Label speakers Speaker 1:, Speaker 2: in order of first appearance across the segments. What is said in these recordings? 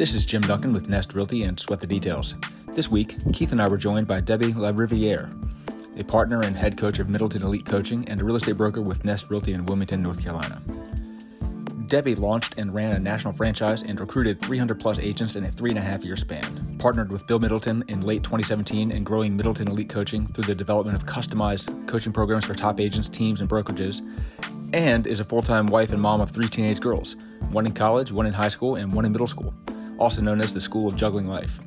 Speaker 1: This is Jim Duncan with Nest Realty and Sweat the Details. This week, Keith and I were joined by Debbie LaRiviere, a partner and head coach of Middleton Elite Coaching and a real estate broker with Nest Realty in Wilmington, North Carolina. Debbie launched and ran a national franchise and recruited 300 plus agents in a three and a half year span. Partnered with Bill Middleton in late 2017 in growing Middleton Elite Coaching through the development of customized coaching programs for top agents, teams, and brokerages, and is a full time wife and mom of three teenage girls one in college, one in high school, and one in middle school, also known as the School of Juggling Life.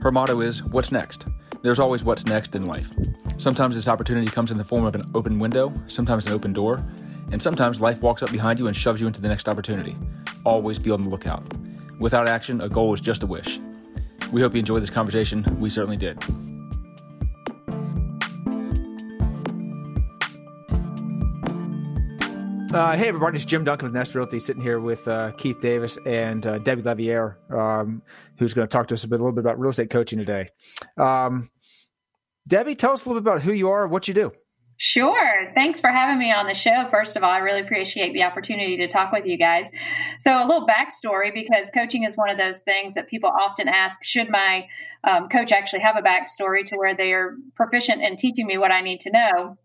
Speaker 1: Her motto is What's next? There's always what's next in life. Sometimes this opportunity comes in the form of an open window, sometimes an open door, and sometimes life walks up behind you and shoves you into the next opportunity. Always be on the lookout. Without action, a goal is just a wish. We hope you enjoyed this conversation. We certainly did. Uh, hey, everybody, it's Jim Duncan with Nest Realty sitting here with uh, Keith Davis and uh, Debbie LaRiviere, um, who's going to talk to us a, bit, a little bit about real estate coaching today. Um, Debbie, tell us a little bit about who you are, what you do.
Speaker 2: Sure. Thanks for having me on the show. First of all, I really appreciate the opportunity to talk with you guys. So, a little backstory because coaching is one of those things that people often ask should my um, coach actually have a backstory to where they are proficient in teaching me what I need to know?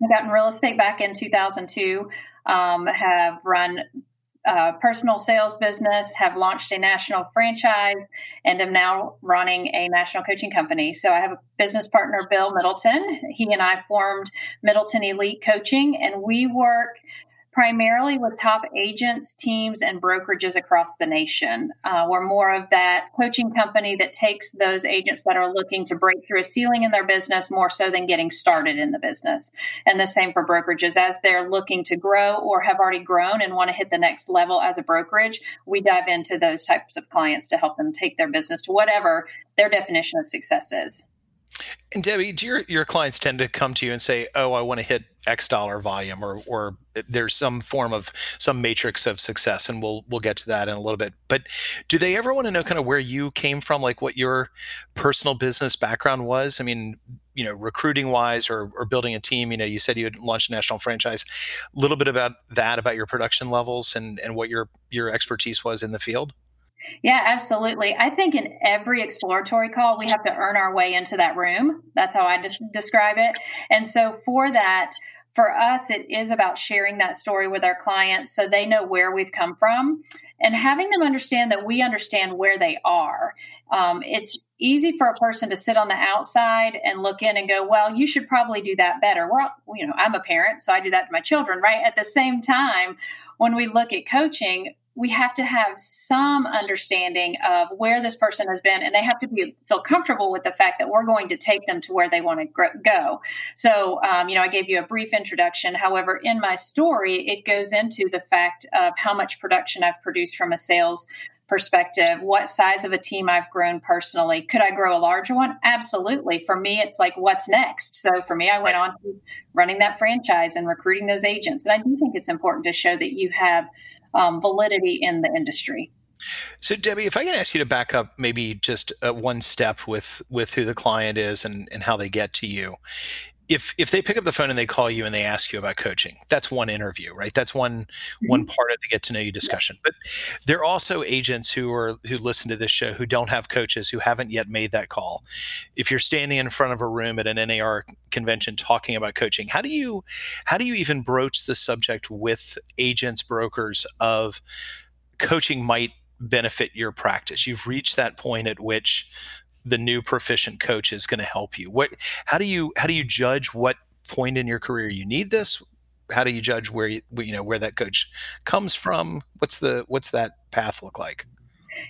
Speaker 2: I got in real estate back in 2002 um, have run a personal sales business, have launched a national franchise, and am now running a national coaching company. So I have a business partner, Bill Middleton. He and I formed Middleton Elite Coaching, and we work primarily with top agents, teams, and brokerages across the nation. Uh, we're more of that coaching company that takes those agents that are looking to break through a ceiling in their business more so than getting started in the business. And the same for brokerages. As they're looking to grow or have already grown and want to hit the next level as a brokerage, we dive into those types of clients to help them take their business to whatever their definition of success is.
Speaker 3: And Debbie, do your, your clients tend to come to you and say, "Oh, I want to hit X dollar volume," or or there's some form of some matrix of success, and we'll we'll get to that in a little bit. But do they ever want to know kind of where you came from, like what your personal business background was? I mean, you know, recruiting wise, or or building a team. You know, you said you had launched a national franchise. A little bit about that, about your production levels, and and what your your expertise was in the field.
Speaker 2: Yeah, absolutely. I think in every exploratory call, we have to earn our way into that room. That's how I de- describe it. And so for that, for us, it is about sharing that story with our clients so they know where we've come from and having them understand that we understand where they are. Um, it's easy for a person to sit on the outside and look in and go, well, you should probably do that better. Well, you know, I'm a parent, so I do that to my children, right? At the same time, when we look at coaching, we have to have some understanding of where this person has been and they have to be feel comfortable with the fact that we're going to take them to where they want to go. So um, you know i gave you a brief introduction. However in my story it goes into the fact of how much production i've produced from a sales perspective what size of a team i've grown personally. Could i grow a larger one? Absolutely. For me it's like what's next? So for me i went on to running that franchise and recruiting those agents. And i do think it's important to show that you have um, validity in the industry.
Speaker 3: So, Debbie, if I can ask you to back up maybe just uh, one step with with who the client is and, and how they get to you if if they pick up the phone and they call you and they ask you about coaching that's one interview right? That's one mm-hmm. one part of the get to know you discussion. But there are also agents who are who listen to this show who don't have coaches who haven't yet made that call. If you're standing in front of a room at an NAR convention talking about coaching how do you how do you even broach the subject with agents brokers of coaching might benefit your practice? You've reached that point at which the new proficient coach is going to help you? What how do you how do you judge what point in your career you need this? How do you judge where you, you know where that coach comes from? What's the what's that path look like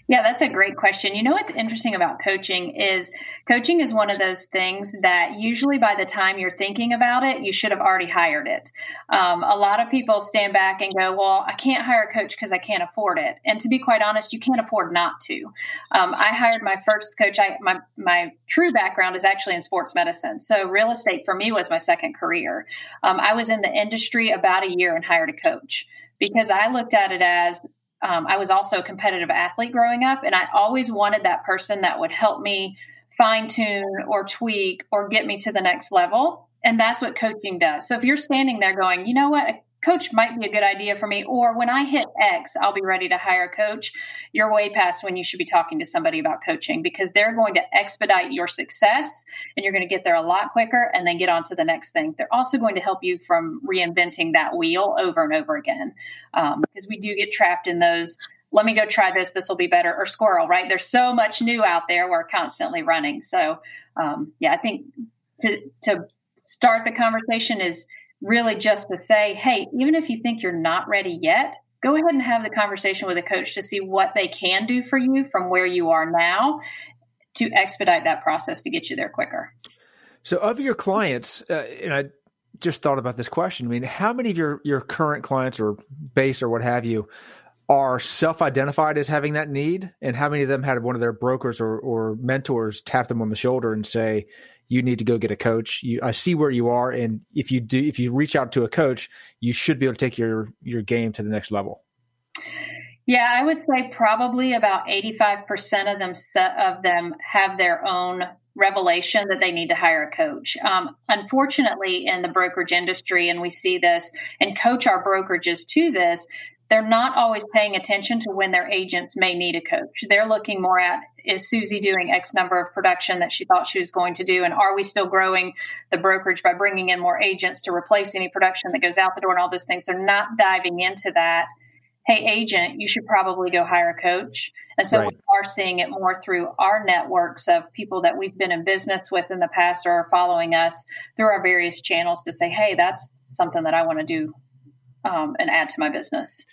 Speaker 2: yeah, that's a great question. You know what's interesting about coaching is coaching is one of those things that usually by the time you're thinking about it, you should have already hired it. Um, a lot of people stand back and go, Well, I can't hire a coach because I can't afford it. And to be quite honest, you can't afford not to. Um, I hired my first coach. I, my, my true background is actually in sports medicine. So real estate for me was my second career. Um, I was in the industry about a year and hired a coach because I looked at it as um, I was also a competitive athlete growing up, and I always wanted that person that would help me fine tune or tweak or get me to the next level. And that's what coaching does. So if you're standing there going, you know what, coach might be a good idea for me. Or when I hit X, I'll be ready to hire a coach. You're way past when you should be talking to somebody about coaching because they're going to expedite your success and you're going to get there a lot quicker and then get on to the next thing. They're also going to help you from reinventing that wheel over and over again um, because we do get trapped in those let me go try this this will be better or squirrel right there's so much new out there we're constantly running so um, yeah i think to to start the conversation is really just to say, hey, even if you think you're not ready yet, go ahead and have the conversation with a coach to see what they can do for you from where you are now to expedite that process to get you there quicker.
Speaker 1: So, of your clients, uh, and I just thought about this question. I mean, how many of your your current clients or base or what have you are self-identified as having that need, and how many of them had one of their brokers or, or mentors tap them on the shoulder and say, you need to go get a coach. You, I see where you are, and if you do, if you reach out to a coach, you should be able to take your your game to the next level.
Speaker 2: Yeah, I would say probably about eighty five percent of them of them have their own revelation that they need to hire a coach. Um, unfortunately, in the brokerage industry, and we see this and coach our brokerages to this, they're not always paying attention to when their agents may need a coach. They're looking more at is Susie doing X number of production that she thought she was going to do? And are we still growing the brokerage by bringing in more agents to replace any production that goes out the door and all those things? They're not diving into that. Hey, agent, you should probably go hire a coach. And so right. we are seeing it more through our networks of people that we've been in business with in the past or are following us through our various channels to say, hey, that's something that I want to do um, and add to my business.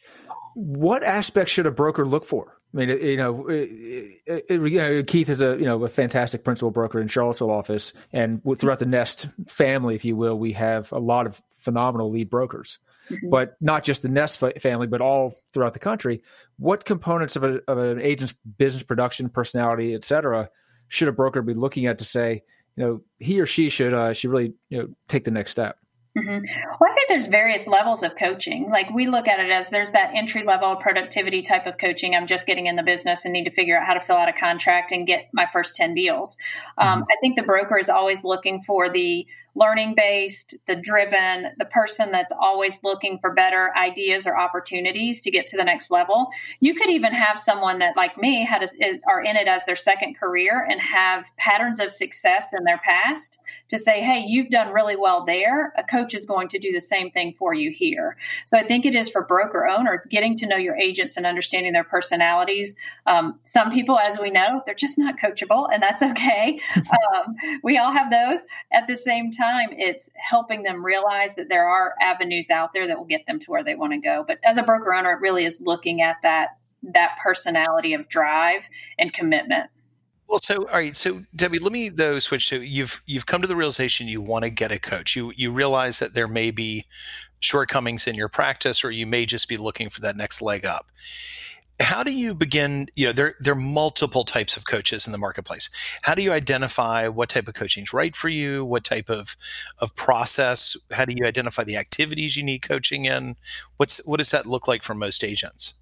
Speaker 1: What aspects should a broker look for? I mean, you know, it, it, you know, Keith is a you know a fantastic principal broker in Charlottesville office, and throughout the Nest family, if you will, we have a lot of phenomenal lead brokers. Mm-hmm. But not just the Nest family, but all throughout the country. What components of, a, of an agent's business production, personality, et cetera, should a broker be looking at to say, you know, he or she should uh, should really you know take the next step?
Speaker 2: Mm-hmm. Well, think there's various levels of coaching. Like we look at it as there's that entry level productivity type of coaching. I'm just getting in the business and need to figure out how to fill out a contract and get my first 10 deals. Um, mm-hmm. I think the broker is always looking for the learning based, the driven, the person that's always looking for better ideas or opportunities to get to the next level. You could even have someone that, like me, had a, are in it as their second career and have patterns of success in their past to say, "Hey, you've done really well there. A coach is going to do the same thing for you here." So I think it is for broker owners getting to know your agents and understanding their personalities. Um, some people, as we know, they're just not coachable, and that's okay. um, we all have those. At the same time time, it's helping them realize that there are avenues out there that will get them to where they want to go. But as a broker owner, it really is looking at that that personality of drive and commitment.
Speaker 3: Well, so all right, so Debbie, let me though switch to you've you've come to the realization you want to get a coach. You you realize that there may be shortcomings in your practice, or you may just be looking for that next leg up how do you begin you know there there are multiple types of coaches in the marketplace. How do you identify what type of coaching is right for you? What type of of process? How do you identify the activities you need coaching in? What's what does that look like for most agents?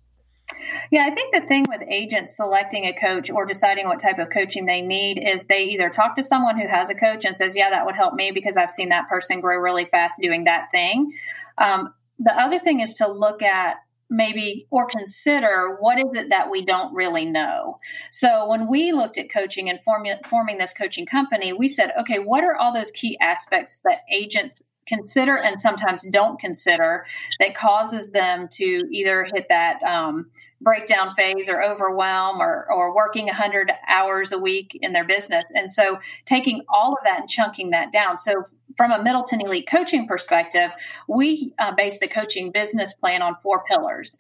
Speaker 2: Yeah, I think the thing with agents selecting a coach or deciding what type of coaching they need is they either talk to someone who has a coach and says, Yeah, that would help me because I've seen that person grow really fast doing that thing. Um, the other thing is to look at maybe or consider what is it that we don't really know. So when we looked at coaching and forming, forming this coaching company, we said, okay, what are all those key aspects that agents consider and sometimes don't consider that causes them to either hit that um, breakdown phase or overwhelm or, or working 100 hours a week in their business. And so taking all of that and chunking that down. So from a Middleton Elite coaching perspective, we uh, base the coaching business plan on four pillars.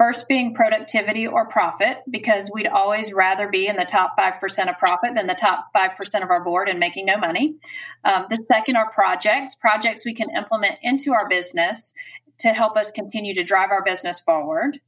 Speaker 2: First being productivity or profit, because we'd always rather be in the top 5% of profit than the top 5% of our board and making no money. Um, the second are projects, projects we can implement into our business to help us continue to drive our business forward.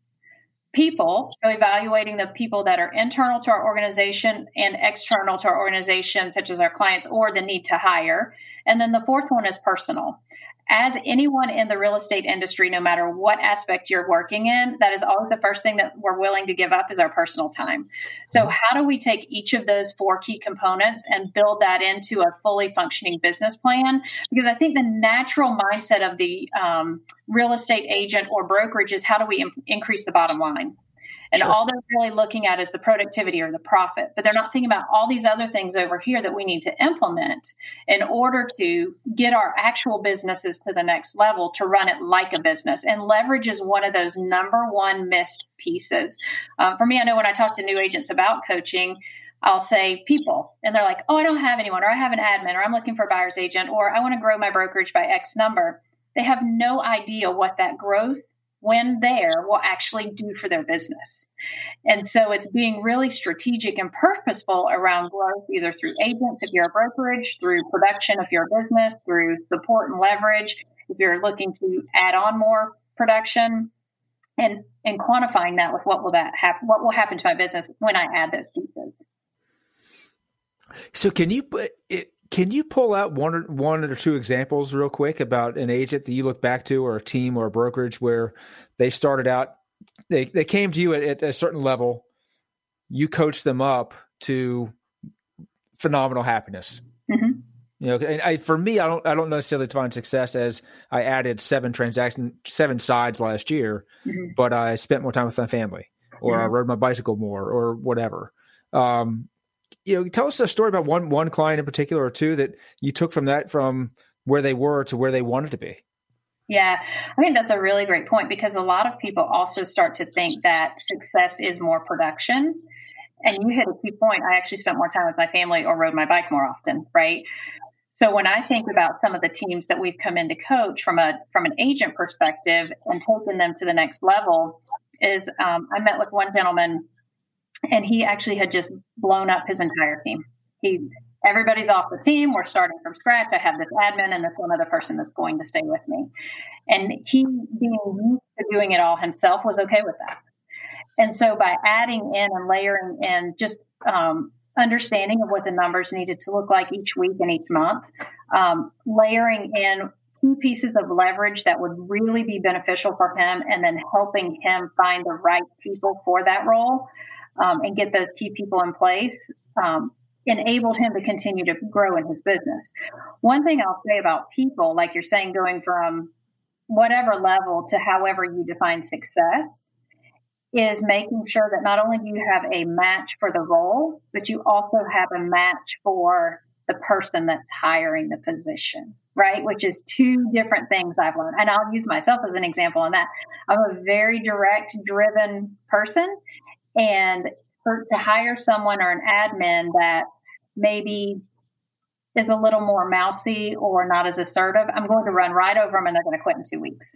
Speaker 2: People so evaluating the people that are internal to our organization and external to our organization such as our clients or the need to hire. And then the fourth one is personal as anyone in the real estate industry, no matter what aspect you're working in, that is always the first thing that we're willing to give up is our personal time. So, how do we take each of those four key components and build that into a fully functioning business plan? Because I think the natural mindset of the um, real estate agent or brokerage is how do we Im- increase the bottom line? And sure. all they're really looking at is the productivity or the profit, but they're not thinking about all these other things over here that we need to implement in order to get our actual businesses to the next level to run it like a business. And leverage is one of those number one missed pieces. Um, for me, I know when I talk to new agents about coaching, I'll say people, and they're like, oh, I don't have anyone, or I have an admin, or I'm looking for a buyer's agent, or I want to grow my brokerage by X number. They have no idea what that growth when there will actually do for their business. And so it's being really strategic and purposeful around growth, either through agents if you're a brokerage, through production if you're a business, through support and leverage if you're looking to add on more production. And, and quantifying that with what will that happen what will happen to my business when I add those pieces.
Speaker 1: So can you put it can you pull out one or one or two examples real quick about an agent that you look back to, or a team, or a brokerage where they started out, they they came to you at, at a certain level, you coached them up to phenomenal happiness. Mm-hmm. You know, and I, for me, I don't I don't necessarily define success as I added seven transaction seven sides last year, mm-hmm. but I spent more time with my family, or mm-hmm. I rode my bicycle more, or whatever. Um, you know, tell us a story about one one client in particular or two that you took from that from where they were to where they wanted to be.
Speaker 2: Yeah, I think that's a really great point because a lot of people also start to think that success is more production. And you hit a key point. I actually spent more time with my family or rode my bike more often, right? So when I think about some of the teams that we've come in to coach from a from an agent perspective and taking them to the next level, is um, I met with one gentleman and he actually had just blown up his entire team. He everybody's off the team. We're starting from scratch. I have this admin and this one other person that's going to stay with me. And he, being used to doing it all himself, was okay with that. And so by adding in and layering in just um, understanding of what the numbers needed to look like each week and each month, um, layering in key pieces of leverage that would really be beneficial for him, and then helping him find the right people for that role um, and get those key people in place um, enabled him to continue to grow in his business. One thing I'll say about people, like you're saying, going from whatever level to however you define success, is making sure that not only do you have a match for the role, but you also have a match for the person that's hiring the position, right? Which is two different things I've learned. And I'll use myself as an example on that. I'm a very direct, driven person. And for, to hire someone or an admin that maybe is a little more mousy or not as assertive, I'm going to run right over them and they're going to quit in two weeks.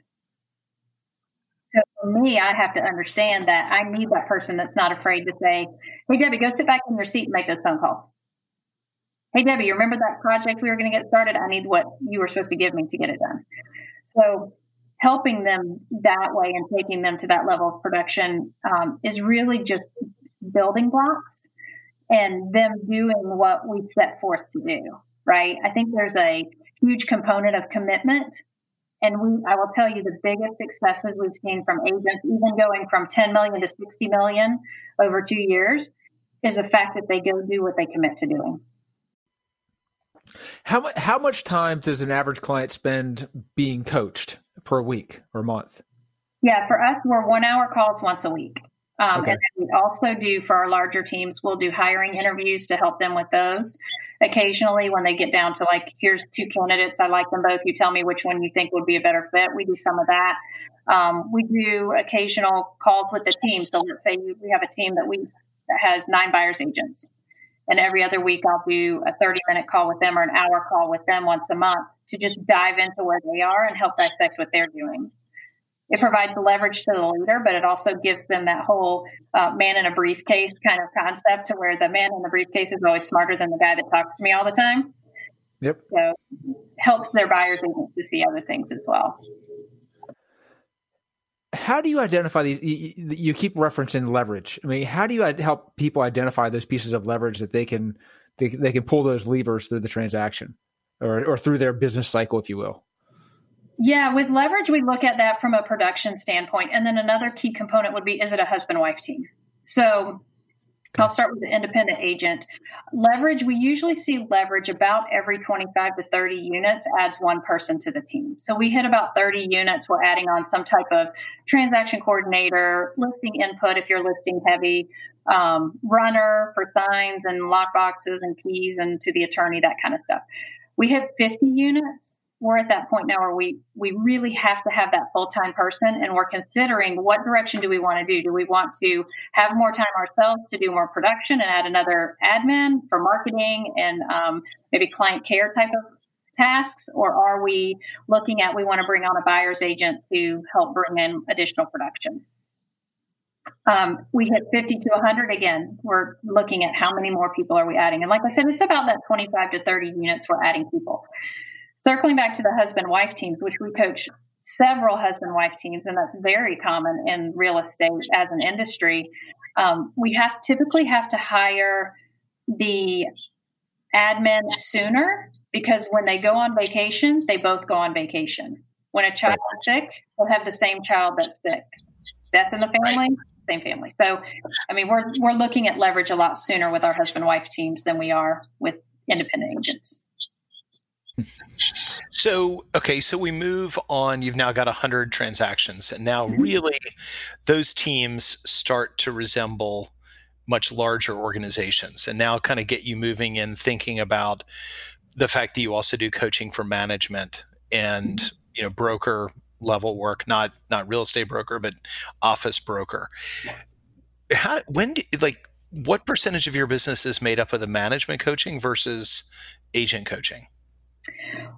Speaker 2: So for me, I have to understand that I need that person that's not afraid to say, Hey, Debbie, go sit back in your seat and make those phone calls. Hey, Debbie, you remember that project we were going to get started? I need what you were supposed to give me to get it done. So helping them that way and taking them to that level of production um, is really just building blocks and them doing what we set forth to do right? I think there's a huge component of commitment. And we i will tell you the biggest successes we've seen from agents even going from 10 million to 60 million over two years is the fact that they go do what they commit to doing.
Speaker 1: How, how much time does an average client spend being coached per week or month?
Speaker 2: Yeah, for us, we're one hour calls once a week. Um, okay. And we also do for our larger teams, we'll do hiring interviews to help them with those. Occasionally, when they get down to like, here's two candidates, I like them both. You tell me which one you think would be a better fit. We do some of that. Um, we do occasional calls with the team. So let's say we have a team that we that has nine buyers agents, and every other week I'll do a 30 minute call with them or an hour call with them once a month to just dive into where they are and help dissect what they're doing. It provides leverage to the leader, but it also gives them that whole uh, man in a briefcase kind of concept to where the man in the briefcase is always smarter than the guy that talks to me all the time.
Speaker 1: Yep.
Speaker 2: So helps their buyers to see other things as well.
Speaker 1: How do you identify these? You, you keep referencing leverage. I mean, how do you help people identify those pieces of leverage that they can they, they can pull those levers through the transaction? Or, or through their business cycle, if you will?
Speaker 2: Yeah, with leverage, we look at that from a production standpoint. And then another key component would be is it a husband wife team? So I'll start with the independent agent. Leverage, we usually see leverage about every 25 to 30 units adds one person to the team. So we hit about 30 units. We're adding on some type of transaction coordinator, listing input if you're listing heavy, um, runner for signs and lock boxes and keys and to the attorney, that kind of stuff. We have 50 units. We're at that point now where we we really have to have that full-time person and we're considering what direction do we want to do? Do we want to have more time ourselves to do more production and add another admin for marketing and um, maybe client care type of tasks? Or are we looking at we want to bring on a buyer's agent to help bring in additional production um, we hit 50 to 100 again we're looking at how many more people are we adding and like i said it's about that 25 to 30 units we're adding people circling back to the husband wife teams, which we coach several husband wife teams, and that's very common in real estate as an industry. Um, we have typically have to hire the admin sooner because when they go on vacation, they both go on vacation. When a child is sick, they'll have the same child that's sick. Death in the family, right. Same family. So, I mean, we're we're looking at leverage a lot sooner with our husband wife teams than we are with independent agents.
Speaker 3: So, okay, so we move on. You've now got 100 transactions, and now mm-hmm. really those teams start to resemble much larger organizations and now kind of get you moving and thinking about the fact that you also do coaching for management and mm-hmm. you know broker level work not not real estate broker but office broker how when do, like what percentage of your business is made up of the management coaching versus agent coaching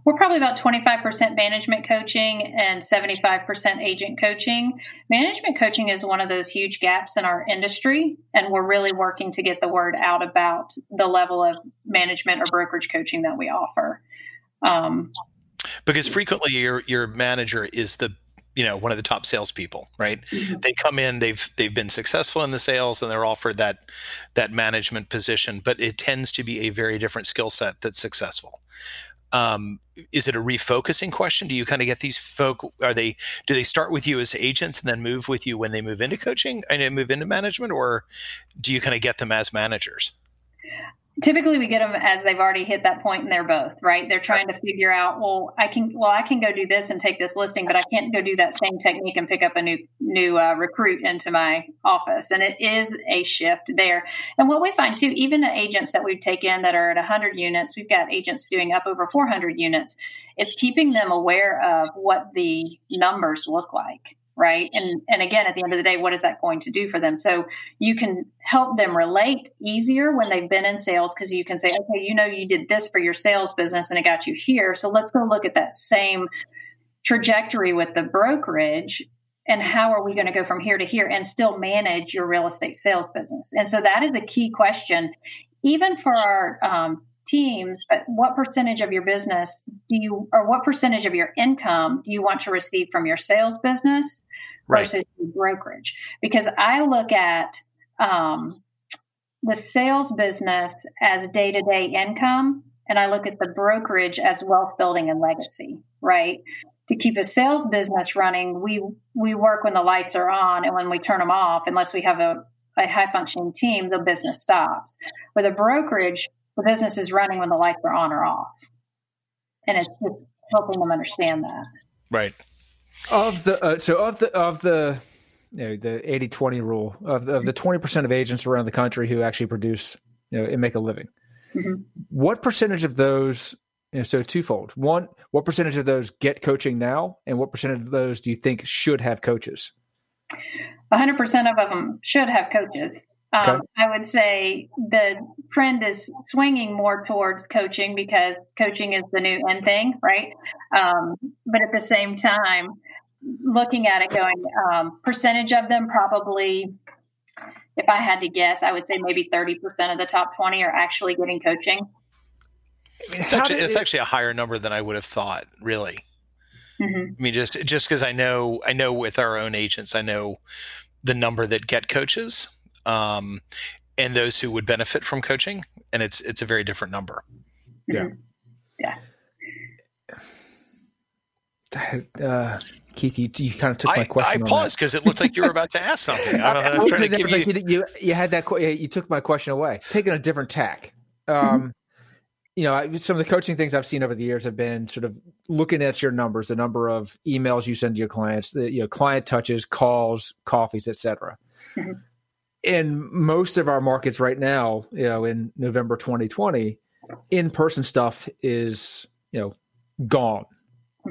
Speaker 2: we're probably about 25% management coaching and 75% agent coaching. Management coaching is one of those huge gaps in our industry, and we're really working to get the word out about the level of management or brokerage coaching that we offer. Um,
Speaker 3: because frequently your your manager is the you know one of the top salespeople, right? Mm-hmm. They come in, they've they've been successful in the sales, and they're offered that that management position, but it tends to be a very different skill set that's successful um, is it a refocusing question? Do you kind of get these folk? Are they do they start with you as agents and then move with you when they move into coaching and move into management, or do you kind of get them as managers?
Speaker 2: Typically we get them as they've already hit that point and they're both right? They're trying to figure out well i can well i can go do this and take this listing but i can't go do that same technique and pick up a new new uh, recruit into my office. And it is a shift there. And what we find too even the agents that we've taken that are at 100 units we've got agents doing up over 400 units. It's keeping them aware of what the numbers look like right? And and again at the end of the day what is that going to do for them? So you can help them relate easier when they've been in sales because you can say okay you know you did this for your sales business and it got you here. So let's go look at that same trajectory with the brokerage and how are we going to go from here to here and still manage your real estate sales business? And so that is a key question even for our um, teams, but what percentage of your business do you, or what percentage of your income do you want to receive from your sales business right. versus brokerage? Because I look at um, the sales business as day to day income, and I look at the brokerage as wealth building and legacy, right? To keep a sales business running, we we work when the lights are on, and when we turn them off, unless we have a a high functioning team, the business stops. With a brokerage, the business is running when the lights are on or off. And it's just helping them understand that.
Speaker 3: Right.
Speaker 1: Of the uh, so of the of the you know the 80-20 rule of the, of the 20% of agents around the country who actually produce you know and make a living. Mm-hmm. What percentage of those you know, so twofold. One, what percentage of those get coaching now, and what percentage of those do you think should have coaches?
Speaker 2: 100% of them should have coaches. Um. I would say the trend is swinging more towards coaching because coaching is the new end thing, right? Um, but at the same time, looking at it going, um, percentage of them probably, if I had to guess, I would say maybe 30% of the top 20 are actually getting coaching.
Speaker 3: It's actually, it's actually a higher number than I would have thought, really. Mm-hmm. I mean, just just because I know I know with our own agents, I know the number that get coaches um, and those who would benefit from coaching, and it's it's a very different number.
Speaker 1: Yeah. Yeah. Uh, Keith, you, you kind of took my question.
Speaker 3: I, I paused because it looked like you were about to ask something.
Speaker 1: I, was trying to give you... you, you had that. You took my question away, taking a different tack. Um, mm-hmm. You know, some of the coaching things I've seen over the years have been sort of looking at your numbers, the number of emails you send to your clients, the you know client touches, calls, coffees, etc. Mm-hmm. In most of our markets right now, you know, in November 2020, in-person stuff is you know gone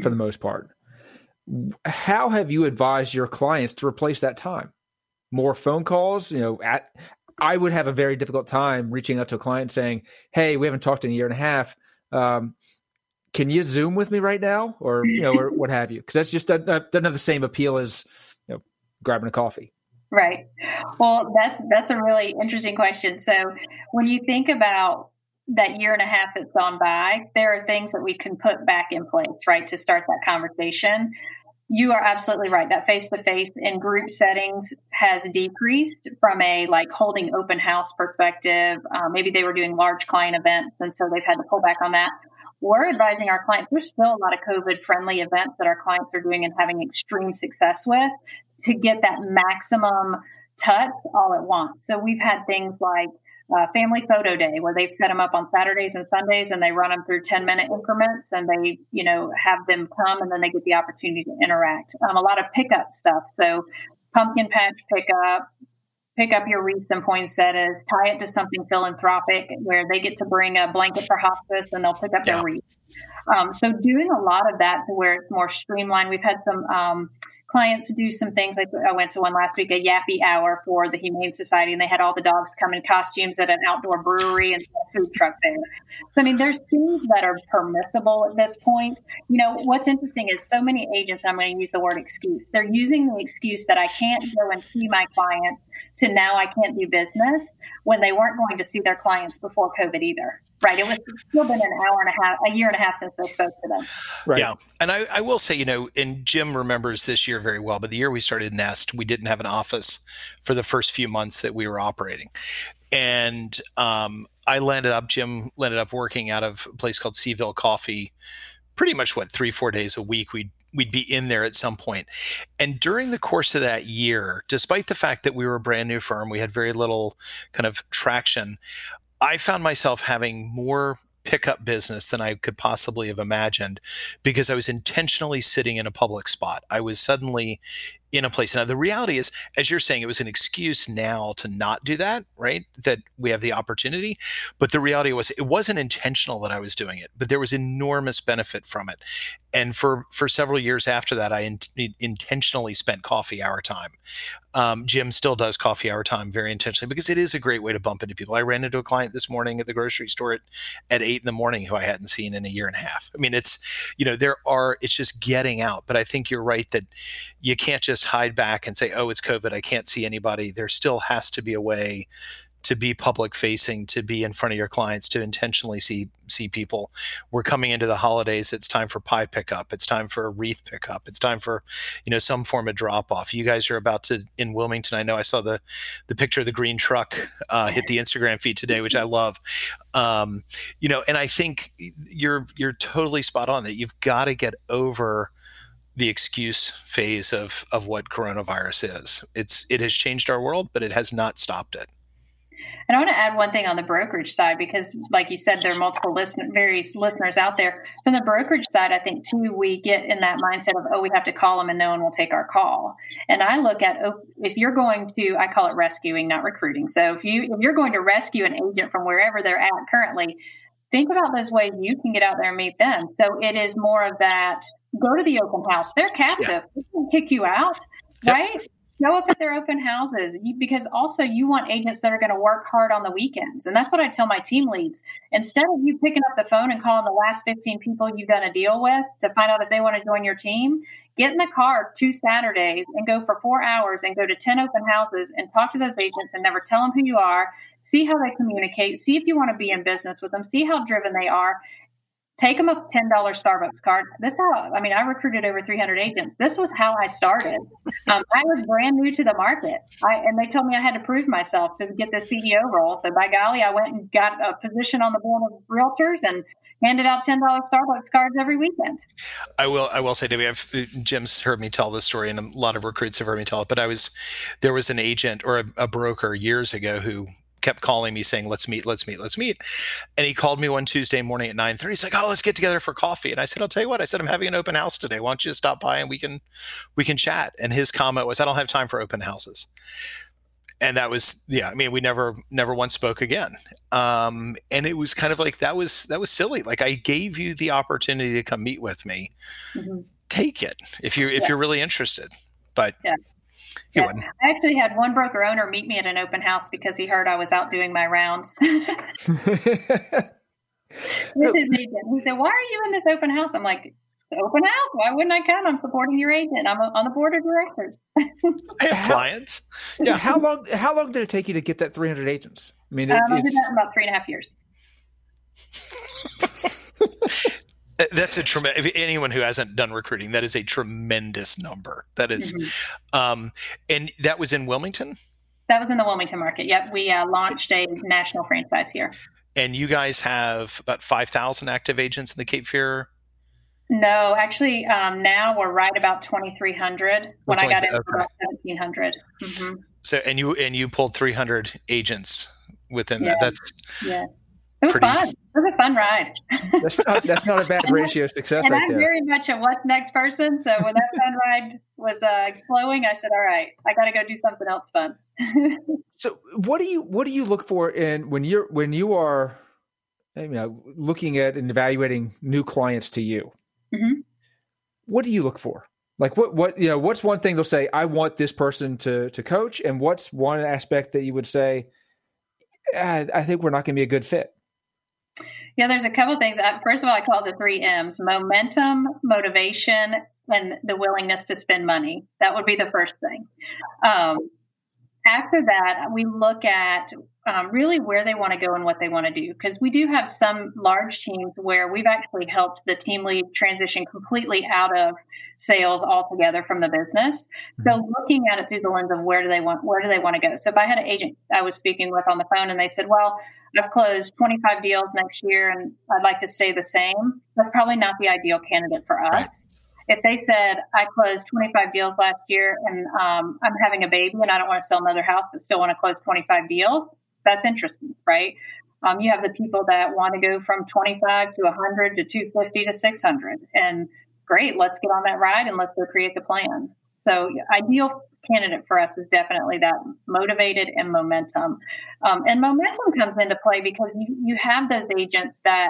Speaker 1: for the most part. How have you advised your clients to replace that time? More phone calls, you know, at I would have a very difficult time reaching out to a client saying, "Hey, we haven't talked in a year and a half. Um, can you Zoom with me right now, or you know, or what have you?" Because that's just that doesn't have the same appeal as you know, grabbing a coffee.
Speaker 2: Right. Well, that's that's a really interesting question. So when you think about that year and a half that's gone by, there are things that we can put back in place, right, to start that conversation. You are absolutely right. That face to face in group settings has decreased from a like holding open house perspective. Um, maybe they were doing large client events, and so they've had to pull back on that. We're advising our clients. There's still a lot of COVID friendly events that our clients are doing and having extreme success with to get that maximum touch all at once. So we've had things like uh, family photo day where they've set them up on Saturdays and Sundays and they run them through 10 minute increments and they, you know, have them come and then they get the opportunity to interact. Um, a lot of pickup stuff. So pumpkin patch pickup, pick up your wreaths and poinsettias, tie it to something philanthropic where they get to bring a blanket for hospice and they'll pick up yeah. their wreath. Um, so doing a lot of that to where it's more streamlined. We've had some, um, clients to do some things. Like I went to one last week, a yappy hour for the Humane Society, and they had all the dogs come in costumes at an outdoor brewery and food truck there. So I mean, there's things that are permissible at this point. You know, what's interesting is so many agents. I'm going to use the word excuse. They're using the excuse that I can't go and see my client to now I can't do business when they weren't going to see their clients before COVID either. Right. It was still been an hour and a half, a year and a half since they spoke to them.
Speaker 3: Right. Yeah. And I, I will say, you know, and Jim remembers this year very well, but the year we started Nest, we didn't have an office for the first few months that we were operating. And um, I landed up, Jim landed up working out of a place called C'ville Coffee pretty much what three four days a week we'd we'd be in there at some point. And during the course of that year, despite the fact that we were a brand new firm, we had very little kind of traction. I found myself having more pickup business than I could possibly have imagined because I was intentionally sitting in a public spot. I was suddenly in a place. Now, the reality is, as you're saying, it was an excuse now to not do that, right? That we have the opportunity. But the reality was, it wasn't intentional that I was doing it, but there was enormous benefit from it. And for for several years after that, I in, intentionally spent coffee hour time. Um, Jim still does coffee hour time very intentionally because it is a great way to bump into people. I ran into a client this morning at the grocery store at, at eight in the morning who I hadn't seen in a year and a half. I mean, it's you know there are it's just getting out. But I think you're right that you can't just hide back and say, oh, it's COVID. I can't see anybody. There still has to be a way to be public facing, to be in front of your clients, to intentionally see see people. We're coming into the holidays. It's time for pie pickup. It's time for a wreath pickup. It's time for, you know, some form of drop off. You guys are about to in Wilmington. I know I saw the the picture of the green truck uh, hit the Instagram feed today, which I love. Um, you know, and I think you're you're totally spot on that you've got to get over the excuse phase of of what coronavirus is. It's it has changed our world, but it has not stopped it.
Speaker 2: And I want to add one thing on the brokerage side because, like you said, there are multiple listen, various listeners out there. From the brokerage side, I think too we get in that mindset of oh, we have to call them and no one will take our call. And I look at oh, if you're going to, I call it rescuing, not recruiting. So if you if you're going to rescue an agent from wherever they're at currently, think about those ways you can get out there and meet them. So it is more of that go to the open house. They're captive. Yeah. They can kick you out, yep. right? Show up at their open houses because also you want agents that are going to work hard on the weekends. And that's what I tell my team leads. Instead of you picking up the phone and calling the last 15 people you've done a deal with to find out if they want to join your team, get in the car two Saturdays and go for four hours and go to 10 open houses and talk to those agents and never tell them who you are. See how they communicate. See if you want to be in business with them. See how driven they are take them a $10 Starbucks card. This how, I mean, I recruited over 300 agents. This was how I started. Um, I was brand new to the market. I, and they told me I had to prove myself to get the CEO role. So by golly, I went and got a position on the board of realtors and handed out ten dollars Starbucks cards every weekend.
Speaker 3: I will. I will say, Debbie, I've, Jim's heard me tell this story, and a lot of recruits have heard me tell it. But I was there was an agent or a, a broker years ago who kept calling me saying, "Let's meet, let's meet, let's meet." And he called me one Tuesday morning at nine thirty. He's like, "Oh, let's get together for coffee." And I said, "I'll tell you what." I said, "I'm having an open house today. Why don't you stop by and we can we can chat?" And his comment was, "I don't have time for open houses." And that was yeah. I mean, we never never once spoke again. Um, and it was kind of like that was that was silly. Like I gave you the opportunity to come meet with me. Mm-hmm. Take it if you if yeah. you're really interested. But
Speaker 2: yeah. He yeah. wouldn't. I actually had one broker owner meet me at an open house because he heard I was out doing my rounds. this is agent. He said, "Why are you in this open house?" I'm like, "Open house? Why wouldn't I come? I'm supporting your agent. I'm on the board of directors."
Speaker 3: I have clients.
Speaker 1: Yeah. How long? How long did it take you to get that 300 agents?
Speaker 2: I mean, it, um, I did that in about three and a half years.
Speaker 3: That's a tremendous. Anyone who hasn't done recruiting, that is a tremendous number. That is, mm-hmm. um, and that was in Wilmington.
Speaker 2: That was in the Wilmington market. Yep, we uh, launched a national franchise here.
Speaker 3: And you guys have about five thousand active agents in the Cape Fear.
Speaker 2: No, actually, um, now we're right about twenty three hundred. When I got in, okay. seventeen hundred. Mm-hmm.
Speaker 3: So, and you and you pulled three hundred agents within
Speaker 2: yeah.
Speaker 3: that. That's
Speaker 2: yeah. It was pretty, fun. It was a fun ride.
Speaker 1: that's, not, that's not a bad ratio of success.
Speaker 2: And
Speaker 1: right
Speaker 2: I'm
Speaker 1: there.
Speaker 2: very much a what's next person. So when that fun ride was uh, I said, "All right, I got to go do something else fun."
Speaker 1: so what do you what do you look for in when you're when you are you know looking at and evaluating new clients to you? Mm-hmm. What do you look for? Like what what you know? What's one thing they'll say? I want this person to to coach, and what's one aspect that you would say? I, I think we're not going to be a good fit.
Speaker 2: Yeah, there's a couple things. Uh, first of all, I call the three M's momentum, motivation, and the willingness to spend money. That would be the first thing. Um, after that, we look at um, really where they want to go and what they want to do. Because we do have some large teams where we've actually helped the team lead transition completely out of sales altogether from the business. So mm-hmm. looking at it through the lens of where do they want where do they want to go. So if I had an agent I was speaking with on the phone and they said, "Well, I've closed 25 deals next year and I'd like to stay the same," that's probably not the ideal candidate for us. If they said I closed 25 deals last year and um, I'm having a baby and I don't want to sell another house but still want to close 25 deals, that's interesting, right? Um, you have the people that want to go from 25 to 100 to 250 to 600, and great, let's get on that ride and let's go create the plan. So, ideal candidate for us is definitely that motivated and momentum. Um, and momentum comes into play because you, you have those agents that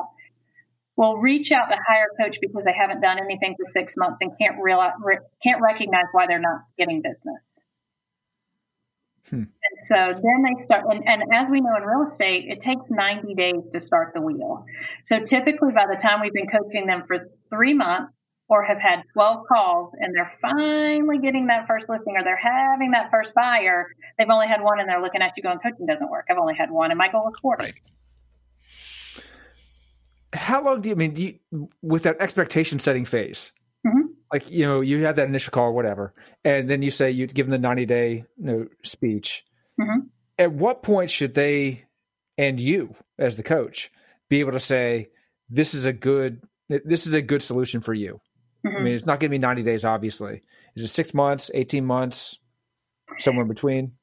Speaker 2: will reach out to hire a coach because they haven't done anything for six months and can't realize, can't recognize why they're not getting business. Hmm. And so then they start, and, and as we know in real estate, it takes 90 days to start the wheel. So typically, by the time we've been coaching them for three months or have had 12 calls and they're finally getting that first listing or they're having that first buyer, they've only had one and they're looking at you going, coaching doesn't work. I've only had one and my goal is 40. Right
Speaker 1: how long do you I mean do you, with that expectation setting phase? Mm-hmm. Like you know, you have that initial call or whatever, and then you say you give them the ninety day you know, speech. Mm-hmm. At what point should they and you as the coach be able to say this is a good this is a good solution for you? Mm-hmm. I mean, it's not going to be ninety days. Obviously, is it six months, eighteen months, somewhere in between?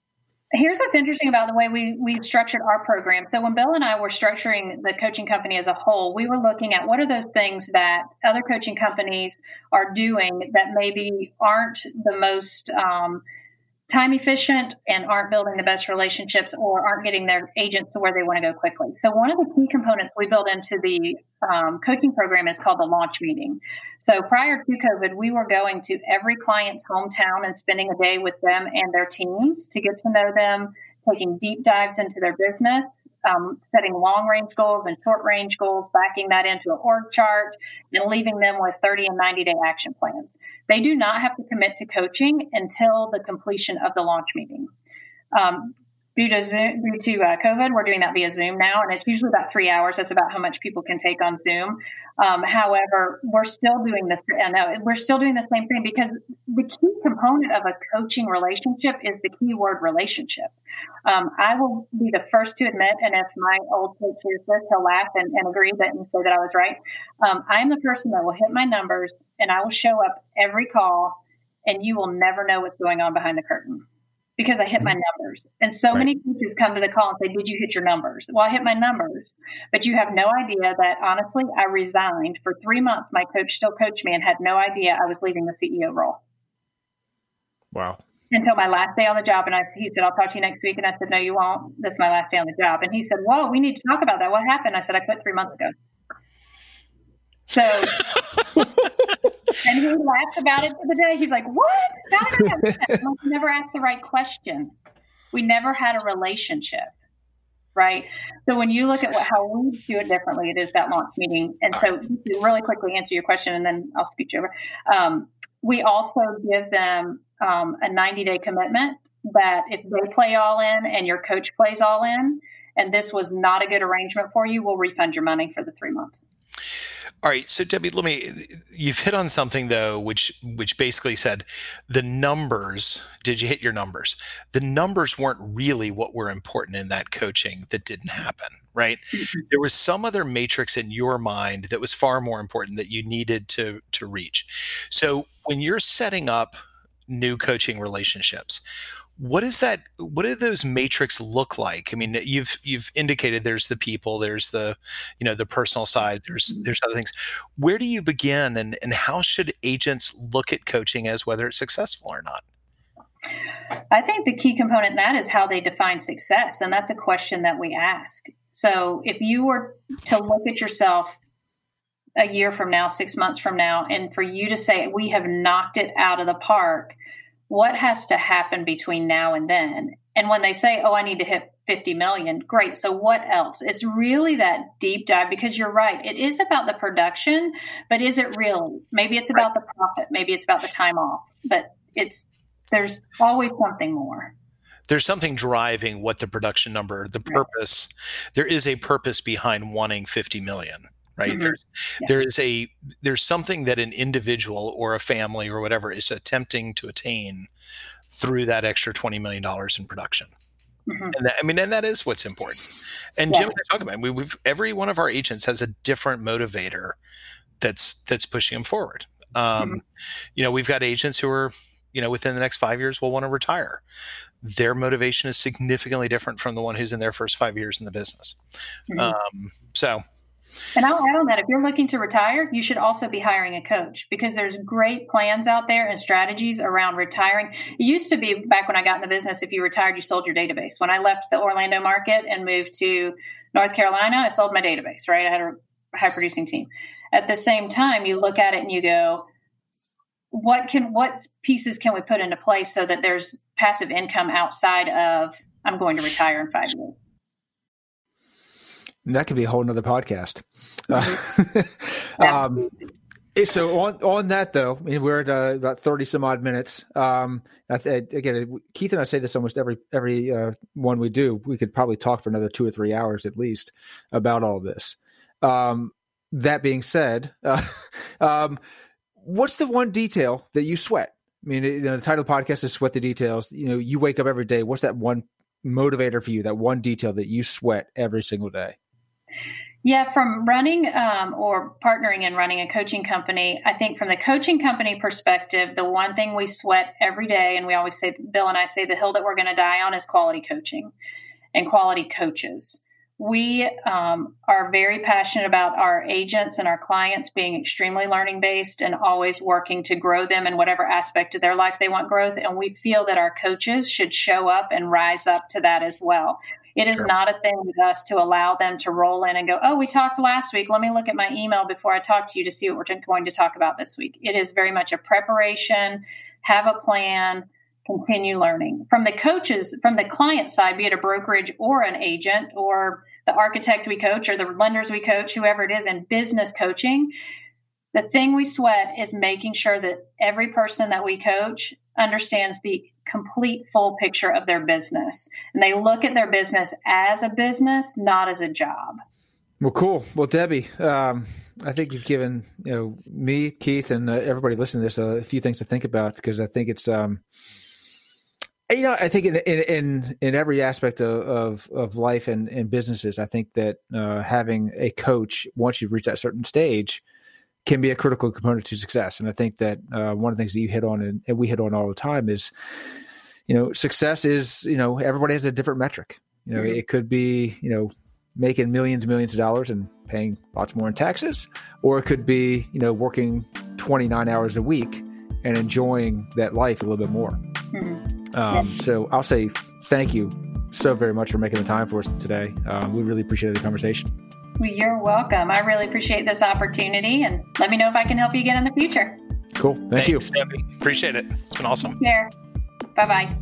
Speaker 2: Here's what's interesting about the way we we've structured our program. So when Bill and I were structuring the coaching company as a whole, we were looking at what are those things that other coaching companies are doing that maybe aren't the most um, time efficient and aren't building the best relationships or aren't getting their agents to where they want to go quickly. So, one of the key components we built into the um, coaching program is called the launch meeting. So, prior to COVID, we were going to every client's hometown and spending a day with them and their teams to get to know them, taking deep dives into their business, um, setting long range goals and short range goals, backing that into an org chart, and leaving them with 30 and 90 day action plans. They do not have to commit to coaching until the completion of the launch meeting. Um, due to Zoom, due to uh, COVID, we're doing that via Zoom now, and it's usually about three hours. That's about how much people can take on Zoom. Um, however, we're still doing this. Uh, we're still doing the same thing because the key component of a coaching relationship is the key word relationship. Um, I will be the first to admit, and if my old coach hears this, he'll laugh and, and agree that and say that I was right. Um, I'm the person that will hit my numbers, and I will show up every call, and you will never know what's going on behind the curtain because I hit my mm-hmm. numbers. And so right. many coaches come to the call and say, Did you hit your numbers? Well, I hit my numbers. But you have no idea that honestly, I resigned for three months. My coach still coached me and had no idea I was leaving the CEO role.
Speaker 1: Wow.
Speaker 2: Until my last day on the job. And I, he said, I'll talk to you next week. And I said, No, you won't. This is my last day on the job. And he said, Whoa, we need to talk about that. What happened? I said, I quit three months ago. So, and he laughs about it to the day. He's like, "What? How did I like, never asked the right question. We never had a relationship, right? So when you look at what, how we do it differently, it is that launch meeting. And so, to really quickly answer your question, and then I'll speak you over. Um, we also give them um, a 90 day commitment that if they play all in and your coach plays all in, and this was not a good arrangement for you, we'll refund your money for the three months.
Speaker 3: All right, so Debbie, let me. You've hit on something though, which which basically said the numbers. Did you hit your numbers? The numbers weren't really what were important in that coaching that didn't happen, right? Mm-hmm. There was some other matrix in your mind that was far more important that you needed to to reach. So when you're setting up new coaching relationships, what is that what do those matrix look like? I mean you've you've indicated there's the people there's the you know the personal side there's mm-hmm. there's other things. Where do you begin and and how should agents look at coaching as whether it's successful or not?
Speaker 2: I think the key component in that is how they define success and that's a question that we ask. So if you were to look at yourself a year from now six months from now and for you to say we have knocked it out of the park what has to happen between now and then? And when they say, oh, I need to hit 50 million, great. So what else? It's really that deep dive because you're right. It is about the production, but is it really? Maybe it's about the profit. Maybe it's about the time off, but it's, there's always something more
Speaker 3: there's something driving what the production number the purpose there is a purpose behind wanting 50 million right mm-hmm. there's yeah. there is a there's something that an individual or a family or whatever is attempting to attain through that extra 20 million dollars in production mm-hmm. and that, i mean and that is what's important and yeah. jim and i talk about it, we, we've every one of our agents has a different motivator that's that's pushing them forward um, mm-hmm. you know we've got agents who are you know within the next five years will want to retire their motivation is significantly different from the one who's in their first five years in the business mm-hmm. um, so
Speaker 2: and I'll add on that if you're looking to retire, you should also be hiring a coach because there's great plans out there and strategies around retiring. It used to be back when I got in the business, if you retired, you sold your database. When I left the Orlando market and moved to North Carolina, I sold my database, right? I had a high producing team. At the same time, you look at it and you go, what can what pieces can we put into place so that there's passive income outside of I'm going to retire in five years?
Speaker 1: That could be a whole nother podcast. Mm-hmm. um, so on on that though, I mean, we're at uh, about thirty some odd minutes. Um, th- again, Keith and I say this almost every every uh, one we do. We could probably talk for another two or three hours at least about all this. Um, that being said, uh, um, what's the one detail that you sweat? I mean, you know, the title of the podcast is "Sweat the Details." You know, you wake up every day. What's that one motivator for you? That one detail that you sweat every single day?
Speaker 2: Yeah, from running um, or partnering and running a coaching company, I think from the coaching company perspective, the one thing we sweat every day, and we always say, Bill and I say, the hill that we're going to die on is quality coaching and quality coaches. We um, are very passionate about our agents and our clients being extremely learning based and always working to grow them in whatever aspect of their life they want growth. And we feel that our coaches should show up and rise up to that as well. It is sure. not a thing with us to allow them to roll in and go, oh, we talked last week. Let me look at my email before I talk to you to see what we're going to talk about this week. It is very much a preparation, have a plan, continue learning. From the coaches, from the client side, be it a brokerage or an agent or the architect we coach or the lenders we coach, whoever it is in business coaching, the thing we sweat is making sure that every person that we coach understands the complete full picture of their business. And they look at their business as a business, not as a job.
Speaker 1: Well, cool. Well, Debbie, um, I think you've given you know me, Keith, and uh, everybody listening to this uh, a few things to think about because I think it's um, you know I think in in in, every aspect of, of, of life and, and businesses, I think that uh, having a coach once you've reached that certain stage can be a critical component to success. And I think that uh, one of the things that you hit on and, and we hit on all the time is you know success is you know everybody has a different metric. You know, mm-hmm. it could be you know making millions and millions of dollars and paying lots more in taxes, or it could be, you know, working 29 hours a week and enjoying that life a little bit more. Mm-hmm. Um, so I'll say thank you so very much for making the time for us today. Um, we really appreciated the conversation.
Speaker 2: Well, you're welcome. I really appreciate this opportunity and let me know if I can help you again in the future.
Speaker 1: Cool. Thank
Speaker 3: Thanks,
Speaker 1: you.
Speaker 3: Debbie. Appreciate it. It's been awesome.
Speaker 2: Take care. Bye bye.